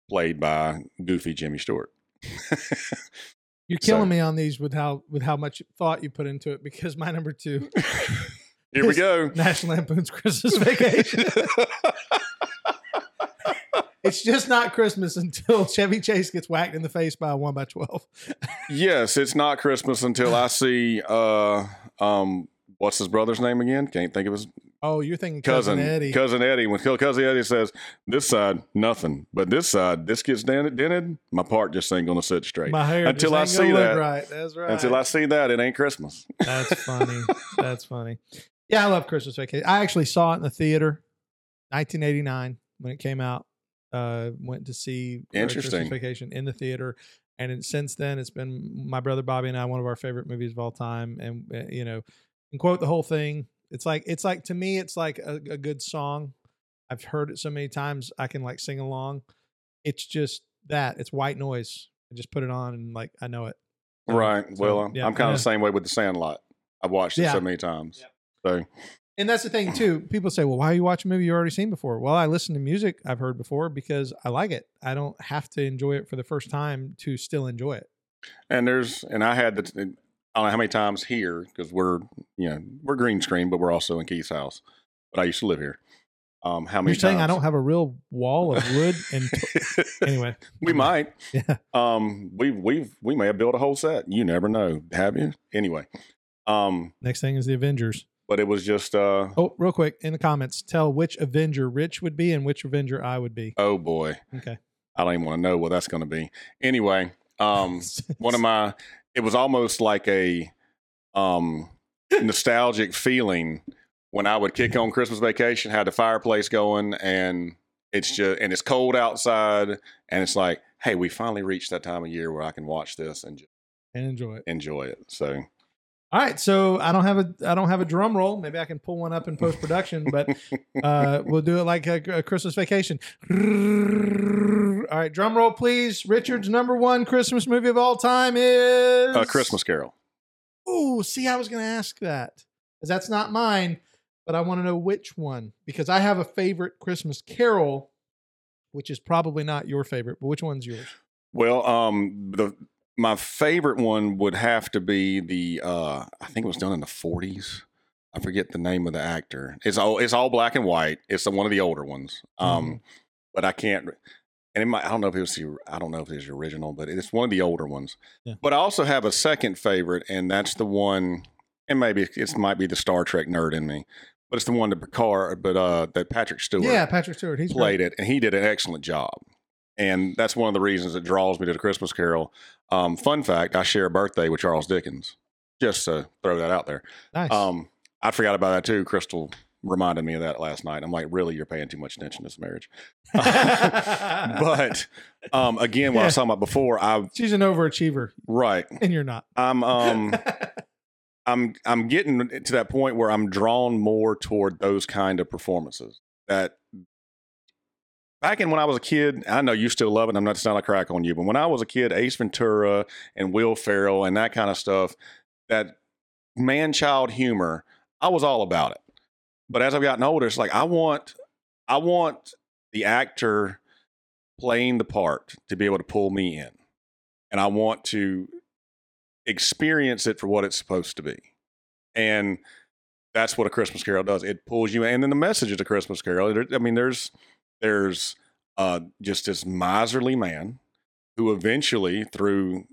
played by Goofy Jimmy Stewart. You're So- killing me on these with how with how much thought you put into it because my number two, Here we go. National Lampoon's Christmas Vacation. it's just not Christmas until Chevy Chase gets whacked in the face by a one by twelve. yes, it's not Christmas until I see uh um what's his brother's name again? Can't think of his Oh, you're thinking cousin, cousin Eddie. Cousin Eddie. When cousin Eddie says, "This side nothing, but this side this gets dented, my part just ain't gonna sit straight." My hair Until I see that- Right, that's right. Until I see that, it ain't Christmas. That's funny. That's funny. Yeah, I love Christmas Vacation. I actually saw it in the theater, 1989 when it came out. Uh, went to see Interesting. Christmas Vacation in the theater, and it, since then it's been my brother Bobby and I one of our favorite movies of all time. And uh, you know, and quote the whole thing. It's like it's like to me, it's like a, a good song. I've heard it so many times I can like sing along. It's just that it's white noise. I just put it on and like I know it. Right. so, well, I'm- yeah, I'm kind yeah. of the same way with the Sandlot. I've watched it Yeah. so many times. So And that's the thing too. People say, "Well, why are you watching a movie you already seen before?" Well, I listen to music I've heard before because I like it. I don't have to enjoy it for the first time to still enjoy it. and there's and I had the I don't know how many times here because we're you know we're green screen, but we're also in Keith's house. But I used to live here. Um, how many? You're saying I don't have a real wall of wood and anyway. we might. Yeah. Um, we we've we may have built a whole set. You never know, have you? Anyway, um, Next thing is the Avengers. but it was just uh, Oh, real quick in the comments, tell which Avenger Rich would be and which Avenger I would be. oh boy, Okay. I don't even want to know what that's going to be. Anyway, um, one of my it was almost like a um nostalgic feeling when I would kick on Christmas vacation, had the fireplace going, and it's just and it's cold outside, and it's like, hey, we finally reached that time of year where I can watch this and just and enjoy it. enjoy it. So All right, so I don't have a I don't have a drum roll. Maybe I can pull one up in post production, but uh, we'll do it like a, a Christmas vacation. All right, drum roll, please. Richard's number one Christmas movie of all time is a Christmas Carol. Oh, see, I was going to ask that because that's not mine, but I want to know which one because I have a favorite Christmas Carol, which is probably not your favorite. But which one's yours? Well, um, the my favorite one would have to be the uh, I think it was done in the forties. I forget the name of the actor. It's all it's all black and white. It's the, one of the older ones. Um, but I can't. And it might, I don't know if it was the I don't know if it was the original, but it's one of the older ones. Yeah. But I also have a second favorite, and that's the one. And maybe it might be the Star Trek nerd in me, but it's the one that Picard, but uh, that Patrick Stewart Yeah, Patrick Stewart. He's played great. it, and he did an excellent job. And that's one of the reasons it draws me to the Christmas Carol. Um, fun fact: I share a birthday with Charles Dickens. Just to throw that out there. Nice. Um, I forgot about that too. Crystal reminded me of that last night. I'm like, really, you're paying too much attention to this marriage. but um, again, what I was talking about before, I She's an overachiever, right. and you're not. I'm um I'm I'm getting to that point where I'm drawn more toward those kind of performances. That back in when I was a kid, I know you still love it. I'm not sound like crack on you, but when I was a kid, Ace Ventura and Will Ferrell and that kind of stuff, that man-child humor, I was all about it. But as I've gotten older, it's like I want I want the actor playing the part to be able to pull me in. And I want to experience it for what it's supposed to be. And that's what a Christmas Carol does. It pulls you in. And then the message of the Christmas Carol, I mean, there's there's uh, just this miserly man who eventually, through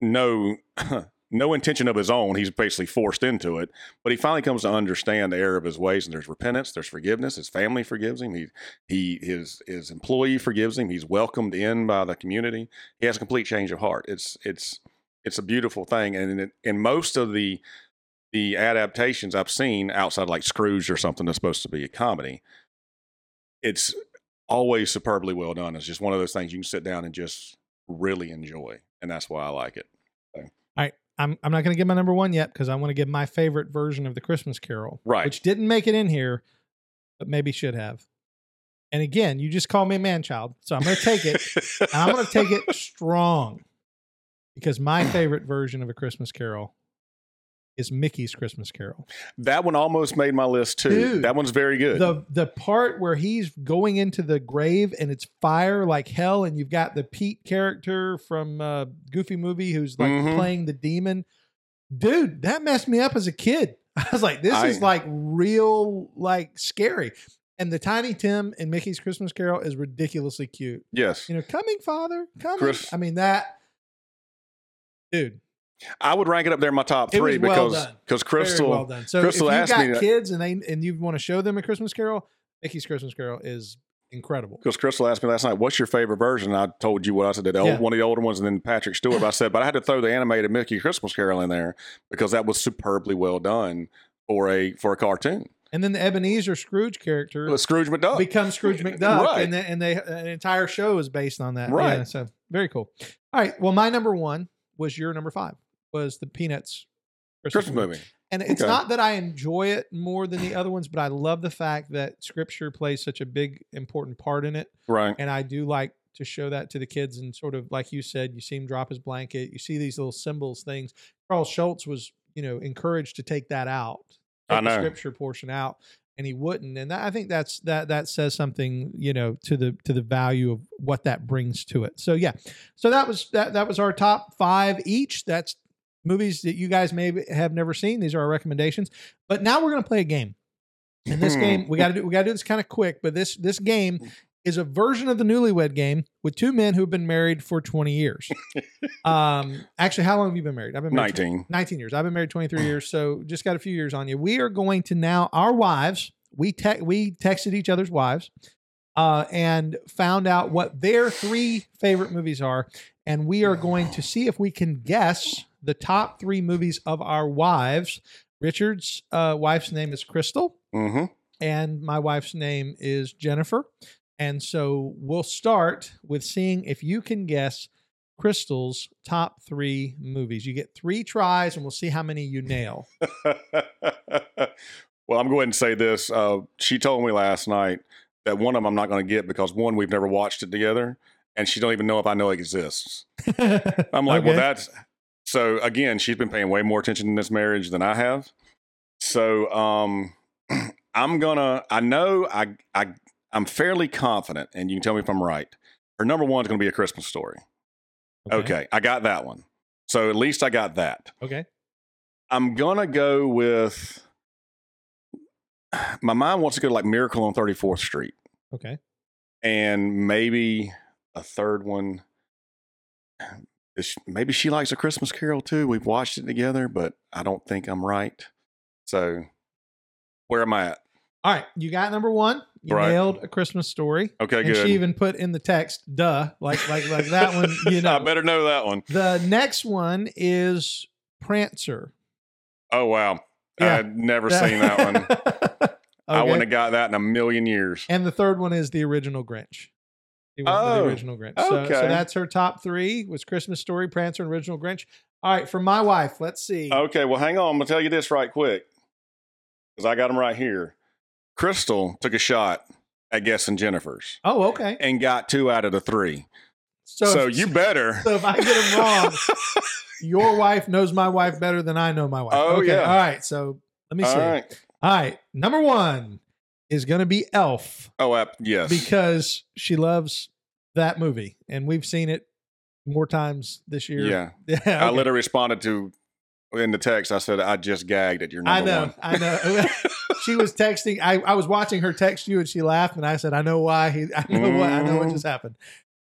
no no intention of his own, he's basically forced into it. But he finally comes to understand the error of his ways, and there's repentance, there's forgiveness. His family forgives him. He he his his employee forgives him. He's welcomed in by the community. He has a complete change of heart. It's it's it's a beautiful thing, and in, in most of the the adaptations I've seen outside like Scrooge or something that's supposed to be a comedy, it's always superbly well done. It's just one of those things you can sit down and just really enjoy, and that's why I like it. All right, I'm I'm not going to give my number one yet because I want to give my favorite version of the Christmas Carol, Right. Which didn't make it in here, but maybe should have. And again, you just call me a man child, so I'm going to take it, and I'm going to take it strong because my favorite version of a Christmas Carol is Mickey's Christmas Carol. that one almost made my list too. Dude, that one's very good. The the part where he's going into the grave and it's fire like hell, and you've got the Pete character from uh, Goofy movie who's like Mhm. playing the demon. Dude, that messed me up as a kid. I was like, this is like real, like scary. And the Tiny Tim in Mickey's Christmas Carol is ridiculously cute. yes, You know, coming, father, coming. Chris- I mean that, dude. I would rank it up there in my top three well because done. because Crystal well. So Crystal asked got me that- kids and they and you want to show them a Christmas Carol, Mickey's Christmas Carol is incredible. because Crystal asked me last night, "What's your favorite version?" And I told you what I said, the old, Yeah. one of the older ones, and then Patrick Stewart. I said, but I had to throw the animated Mickey Christmas Carol in there because that was superbly well done for a for a cartoon. And then the Ebenezer Scrooge character was Scrooge McDuck. becomes Scrooge McDuck, Right. and the, and they an entire show is based on that. Right. Yeah, so very cool. All right. Well, my number one was your number five was the Peanuts Christmas movie. And it's Okay. not that I enjoy it more than the other ones, but I love the fact that Scripture plays such a big important part in it. Right. And I do like to show that to the kids and sort of like you said, you see him drop his blanket, you see these little symbols, things. Charles Schulz was you know, encouraged to take that out, I take the know. scripture portion out, and he wouldn't. And that, I think that's that that says something, you know, to the to the value of what that brings to it. So yeah, so that was that that was our top five each. That's movies that you guys may have never seen. These are our recommendations. But now we're gonna play a game. And this Hmm. game, we got to do we got to do this kind of quick. But this this game is a version of the Newlywed Game with two men who have been married for twenty years. um, actually, how long have you been married? I've been married 19. 19 years. I've been married 23 years, so just got a few years on you. We are going to now our wives. We te- we texted each other's wives, uh, and found out what their three favorite movies are, and we are going to see if we can guess the top three movies of our wives. Richard's uh, wife's name is Crystal, hmm and my wife's name is Jennifer. And so we'll start with seeing if you can guess Crystal's top three movies. You get three tries, and we'll see how many you nail. well, I'm going to say this. Uh, she told me last night that one of them I'm not going to get because one, we've never watched it together, and she don't even know if I know it exists. I'm like, well, that's so. Again, she's been paying way more attention in this marriage than I have. So, um, I'm gonna. I know. I. I. I'm fairly confident, and you can tell me if I'm right. Her number one is going to be a Christmas story. Okay, I got that one. So at least I got that. Okay. I'm gonna go with. My mind wants to go to like Miracle on 34th Street, Okay. and maybe a third one. Maybe she likes a Christmas Carol too. We've watched it together, but I don't think I'm right. So, where am I at? All right. You got number one. You Right. nailed a Christmas story. Okay, and good. she even put in the text, duh, like like like that one, you know. I better know that one. The next one is Prancer. Oh wow, Yeah. I'd never seen that one. I wouldn't have got that in a million years. And the third one is the original Grinch. Went with Oh, the original Grinch. So, so that's her top three was Christmas Story, Prancer, and Original Grinch. All right, for my wife, let's see. Okay, well, hang on. I'm gonna tell you this right quick because I got them right here. Crystal took a shot at guessing Jennifer's Oh, okay. and got two out of the three. So, So, if, you better. so if I get them wrong, your wife knows my wife better than I know my wife. Oh, okay. yeah. All right. So let me see. All right. All right. Number one is going to be Elf Oh, ap- yes. because she loves that movie, and we've seen it more times this year. yeah, Yeah. I okay. literally responded to in the text. I said I just gagged at your I know. one. I know. she was texting. I, I was watching her text you, and she laughed, and I said, "I know why. He, I know what. I know what Mhm. just happened."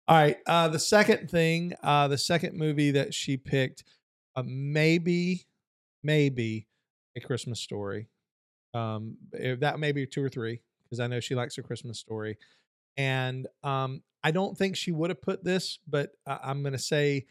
All right. Uh, the second thing, uh, the second movie that she picked, uh, maybe, maybe a Christmas story. Um, if that may be two or three because I know she likes a Christmas story, and um, I don't think she would have put this, but I I'm going to say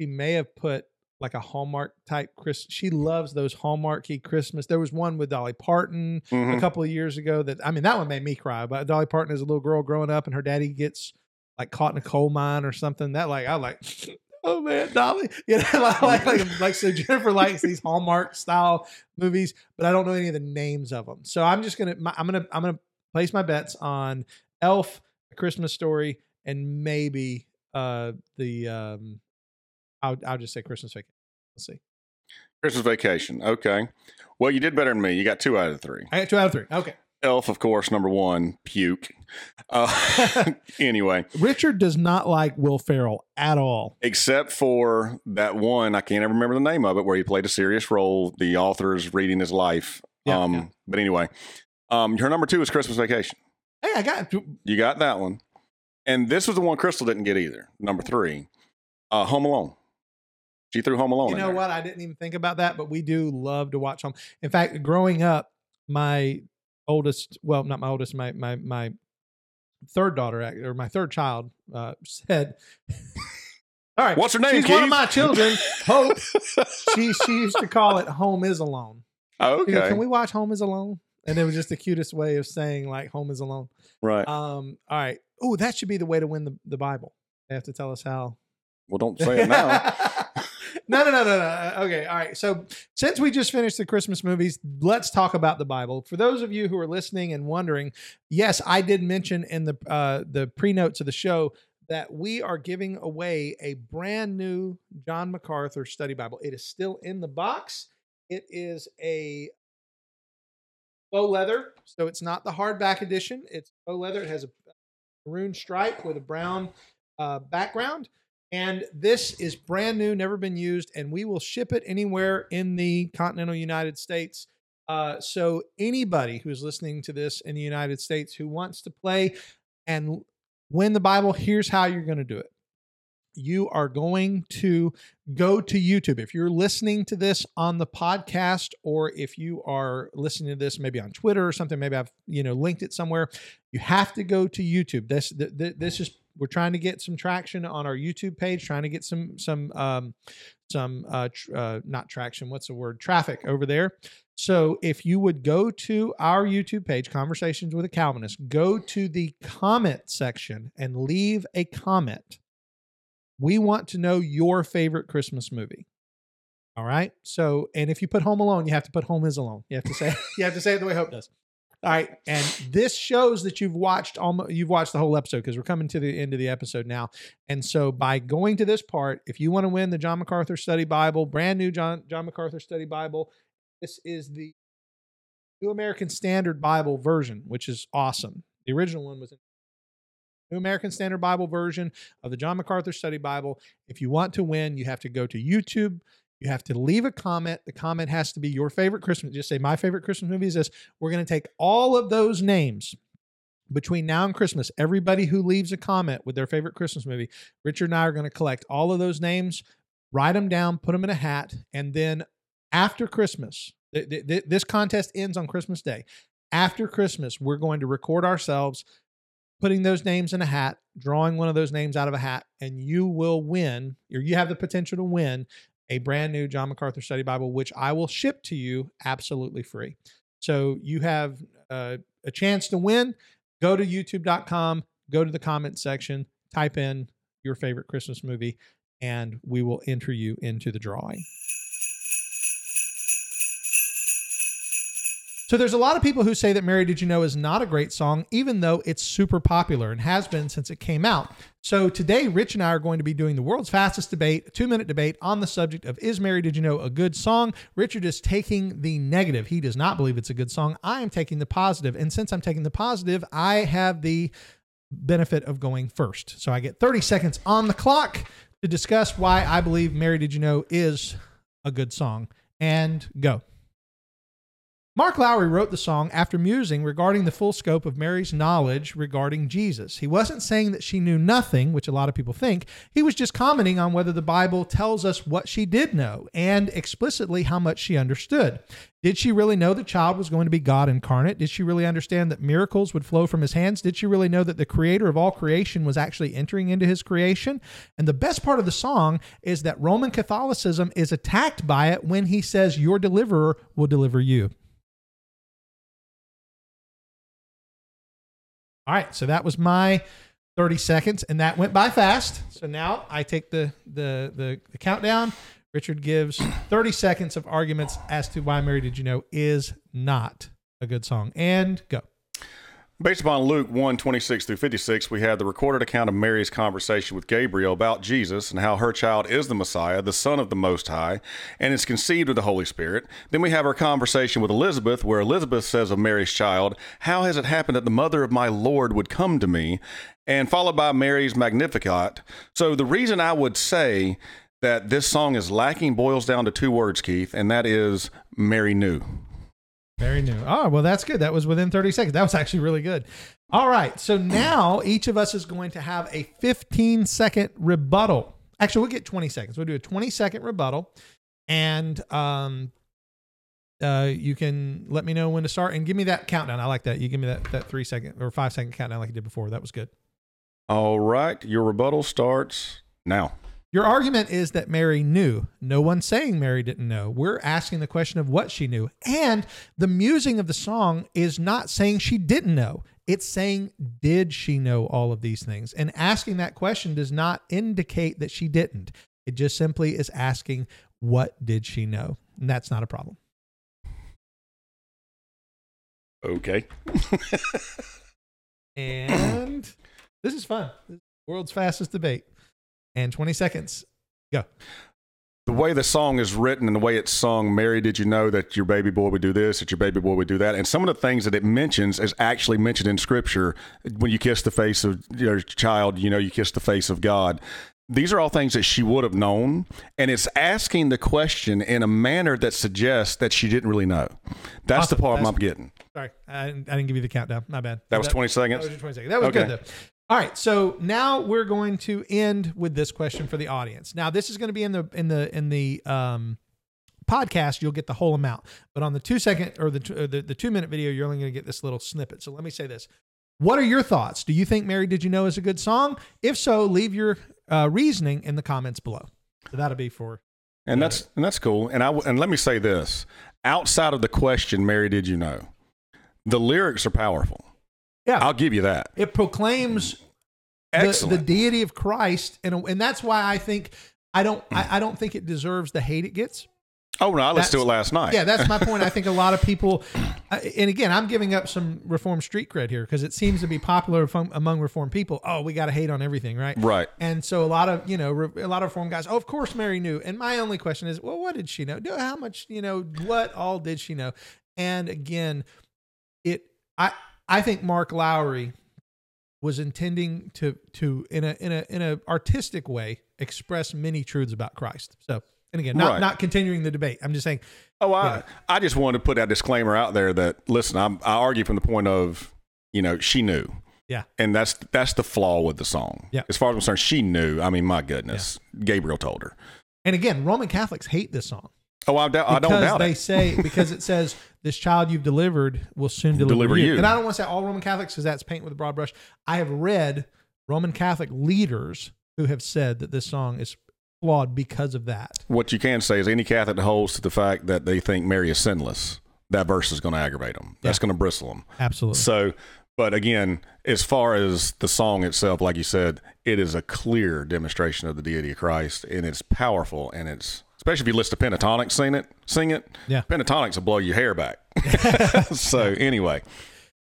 she may have put like a Hallmark type Chris. She loves those Hallmarky Christmas. There was one with Dolly Parton a Mhm. couple of years ago that I mean that one made me cry. But Dolly Parton is a little girl growing up and her daddy gets like caught in a coal mine or something. That like I like. Oh man, Dolly! You know, like, like, like, like so. Jennifer likes these Hallmark style movies, but I don't know any of the names of them. So I'm just gonna, my, I'm gonna, I'm gonna place my bets on Elf, A Christmas Story, and maybe uh the um, I'll, I'll just say Christmas Vacation. Let's see. Christmas vacation. Okay. Well, you did better than me. You got two out of three. I got two out of three. Okay. Elf, of course, number one. Puke. Uh, anyway, Richard does not like Will Ferrell at all. except for that one, I can't ever remember the name of it, where he played a serious role. The author is reading his life. Yeah, um, yeah. But anyway, um, her number two is Christmas Vacation. Hey, I got You got that one. And this was the one Crystal didn't get either. Number three, uh, Home Alone. She threw Home Alone You know what? I didn't even think about that, but we do love to watch home. In fact, growing up, my oldest, well, not my oldest, my my my third daughter or my third child uh, said, "All right, What's her name, she's Keith? one of my children. Hope she she used to call it Home is Alone. Oh, okay. Can we watch Home is Alone? And it was just the cutest way of saying like Home is Alone. right. Um, all right. Oh, that should be the way to win the, the Bible. They have to tell us how well, don't say it now. No, no, no, no, no. Okay, all right. So since we just finished the Christmas movies, let's talk about the Bible. For those of you who are listening and wondering, yes, I did mention in the uh, the pre notes of the show that we are giving away a brand new John MacArthur study Bible. It is still in the box. It is a faux leather, so it's not the hardback edition. It's faux leather. It has a maroon stripe with a brown uh, background. And this is brand new, never been used, and we will ship it anywhere in the continental United States. Uh, so anybody who's listening to this in the United States who wants to play and win the Bible, here's how you're going to do it. You are going to go to YouTube. If you're listening to this on the podcast, or if you are listening to this maybe on Twitter or something, maybe I've you know linked it somewhere. You have to go to YouTube. This this is we're trying to get some traction on our YouTube page, trying to get some some um, some uh, tr- uh, not traction. What's the word? Traffic over there. So if you would go to our YouTube page, Conversations with a Calvinist, go to the comment section and leave a comment. We want to know your favorite Christmas movie. All right. So, and if you put Home Alone, you have to put Home is Alone. You have to say you have to say it the way Hope does. All right, and this shows that you've watched almost you've watched the whole episode because we're coming to the end of the episode now. And so by going to this part, if you want to win the John MacArthur Study Bible, brand new John John MacArthur Study Bible, this is the New American Standard Bible version, which is awesome. The original one was in New American Standard Bible version of the John MacArthur Study Bible. If you want to win, you have to go to YouTube. You have to leave a comment. The comment has to be your favorite Christmas. Just say, My favorite Christmas movie is this. We're going to take all of those names between now and Christmas. Everybody who leaves a comment with their favorite Christmas movie, Richard and I are going to collect all of those names, write them down, put them in a hat, and then after Christmas, th- th- th- this contest ends on Christmas Day. After Christmas, we're going to record ourselves putting those names in a hat, drawing one of those names out of a hat, and you will win, or you have the potential to win a brand new John MacArthur Study Bible, which I will ship to you absolutely free. So you have uh, a chance to win. Go to youtube.com, go to the comment section, type in your favorite Christmas movie, and we will enter you into the drawing. So there's a lot of people who say that Mary Did You Know is not a great song, even though it's super popular and has been since it came out. So today, Rich and I are going to be doing the world's fastest debate, a two minute debate on the subject of Is Mary Did You Know a good song? Richard is taking the negative. He does not believe it's a good song. I am taking the positive. And since I'm taking the positive, I have the benefit of going first. So I get 30 seconds on the clock to discuss why I believe Mary Did You Know is a good song. And go. Mark Lowry wrote the song after musing regarding the full scope of Mary's knowledge regarding Jesus. He wasn't saying that she knew nothing, which a lot of people think. He was just commenting on whether the Bible tells us what she did know and explicitly how much she understood. Did she really know the child was going to be God incarnate? Did she really understand that miracles would flow from his hands? Did she really know that the creator of all creation was actually entering into his creation? And the best part of the song is that Roman Catholicism is attacked by it when he says, Your deliverer will deliver you. All right, so that was my 30 seconds, and that went by fast. So now I take the the the, the countdown. Richard gives 30 seconds of arguments as to why Mary Did You Know is not a good song. And go. Based upon Luke 1 26 through 56, we have the recorded account of Mary's conversation with Gabriel about Jesus and how her child is the Messiah, the Son of the Most High, and is conceived of the Holy Spirit. Then we have her conversation with Elizabeth, where Elizabeth says of Mary's child, How has it happened that the mother of my Lord would come to me? And followed by Mary's Magnificat. So the reason I would say that this song is lacking boils down to two words, Keith, and that is Mary knew. Very new. Oh, well, that's good. That was within 30 seconds. That was actually really good. All right. So now each of us is going to have a 15 second rebuttal. Actually, we'll get 20 seconds. We'll do a 20 second rebuttal. And um, uh, you can let me know when to start and give me that countdown. I like that. You give me that, that three second or five second countdown like you did before. That was good. All right. Your rebuttal starts now. Your argument is that Mary knew. No one's saying Mary didn't know. We're asking the question of what she knew. And the musing of the song is not saying she didn't know. It's saying, did she know all of these things? And asking that question does not indicate that she didn't. It just simply is asking, what did she know? And that's not a problem. Okay. and this is fun. World's fastest debate and 20 seconds. Go. the way the song is written and the way it's sung, Mary, did you know that your baby boy would do this, that your baby boy would do that? And some of the things that it mentions is actually mentioned in scripture. When you kiss the face of your child, you know, you kiss the face of God. These are all things that she would have known. And it's asking the question in a manner that suggests that she didn't really know. That's Awesome. the part That's- I'm getting. Sorry, I didn't, I didn't give you the countdown. My bad. That was 20 That seconds. was 20 seconds. That was Okay. good though. All right, so now we're going to end with this question for the audience. Now, this is going to be in the in the in the um, podcast. You'll get the whole amount, but on the two second or the two- uh, the, the two minute video, you're only going to get this little snippet. So let me say this: What are your thoughts? Do you think "Mary Did You Know" is a good song? If so, leave your uh, reasoning in the comments below. So that'll be for And that's and that's cool. And I and let me say this: outside of the question, Mary, did you know? The lyrics are powerful. Yeah. I'll give you that. it proclaims the, the deity of Christ, and and that's why I think I don't I, hmm. I don't think it deserves the hate it gets. oh no, I listened to it last night. Yeah, that's my point. I think a lot of people, and again, I'm giving up some reform street cred here because it seems to be popular among reform people. Oh, we got to hate on everything, right? Right. And so a lot of you know a lot of reform guys. Oh, of course Mary knew. And my only question is, well, what did she know? How much you know? What all did she know? And again, it I I think Mark Lowry was intending to to in a in a in a artistic way express many truths about Christ. So and again, not Right. not continuing the debate. I'm just saying Oh, I Yeah. I just wanted to put that disclaimer out there that listen, I'm, I argue from the point of you know she knew. Yeah. And that's that's the flaw with the song. Yeah. As far as I'm concerned, she knew. I mean, my goodness, Gabriel told her. And again, Roman Catholics hate this song Oh, I, doubt, I don't doubt they it. say because it says this child you've delivered will soon deliver, Deliver you. you. And I don't want to say all Roman Catholics because that's paint with a broad brush. I have read Roman Catholic leaders who have said that this song is flawed because of that. What you can say is any Catholic that holds to the fact that they think Mary is sinless, that verse is going to aggravate them. That's Yeah. going to bristle them. Absolutely. So, but again, as far as the song itself, like you said, it is a clear demonstration of the deity of Christ, and it's powerful, and it's especially if you listen to Pentatonix sing it, sing it. Yeah. Pentatonix will blow your hair back. so anyway,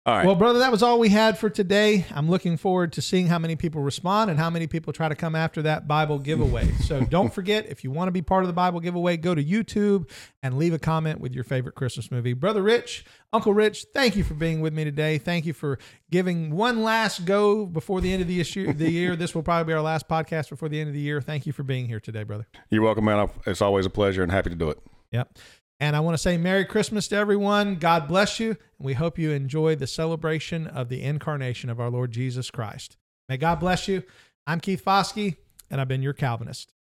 all right. Well, brother, that was all we had for today. I'm looking forward to seeing how many people respond and how many people try to come after that Bible giveaway. So don't forget, if you want to be part of the Bible giveaway, go to YouTube and leave a comment with your favorite Christmas movie. Brother Rich, Uncle Rich, thank you for being with me today. Thank you for giving one last go before the end of the issue, the year. This will probably be our last podcast before the end of the year. Thank you for being here today, brother. You're welcome, man. It's always a pleasure, and happy to do it. Yep. And I want to say Merry Christmas to everyone. God bless you. We hope you enjoy the celebration of the incarnation of our Lord Jesus Christ. May God bless you. I'm Keith Foskey, and I've been your Calvinist.